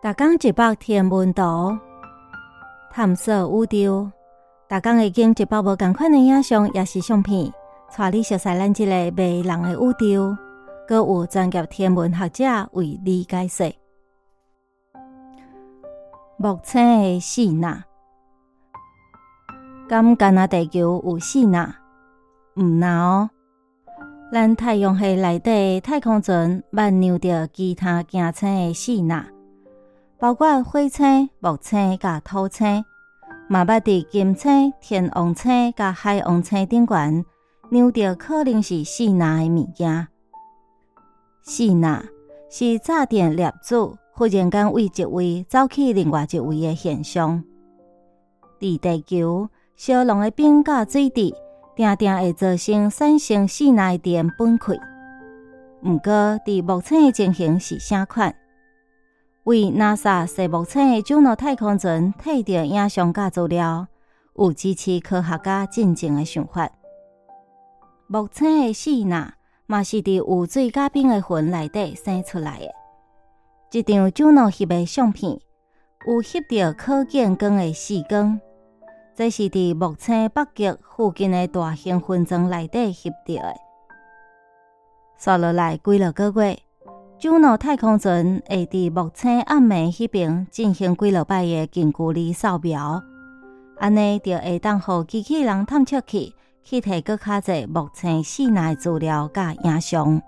大江一百天文图，探索宇宙。大江已经一百无共款的影像，也是相片，带你熟悉咱即个迷人的宇宙。搁有专业天文学者为你解说。目前的四纳，敢干那地球有四纳？毋那哦。咱太阳系内底太空船漫游着其他行星的四纳。包括火星、木星、甲土星，嘛捌伫金星、天王星、甲海王星顶悬，扭着可能是四纳的物件。四纳是炸电粒子忽然间为一位走去另外一位的现象。伫地球，烧浓的冰甲水滴，定定会造成产生四纳的电崩溃。毋过，伫目前的情形是啥款？为 NASA 设目前的主诺太空船摕到影像甲资料，有支持科学家进前的想法。目前的四纳嘛是伫有水加冰的云内底生出来的。一张主诺翕的相片，有翕到可见光的四光，这是伫目前北极附近的大型云层内底翕到的。刷落来几落个月。主诺太空船会伫目前暗暝迄边进行几落摆的近距离扫描，安尼就会当互机器人探测器去摕搁较侪目前室内资料甲影像。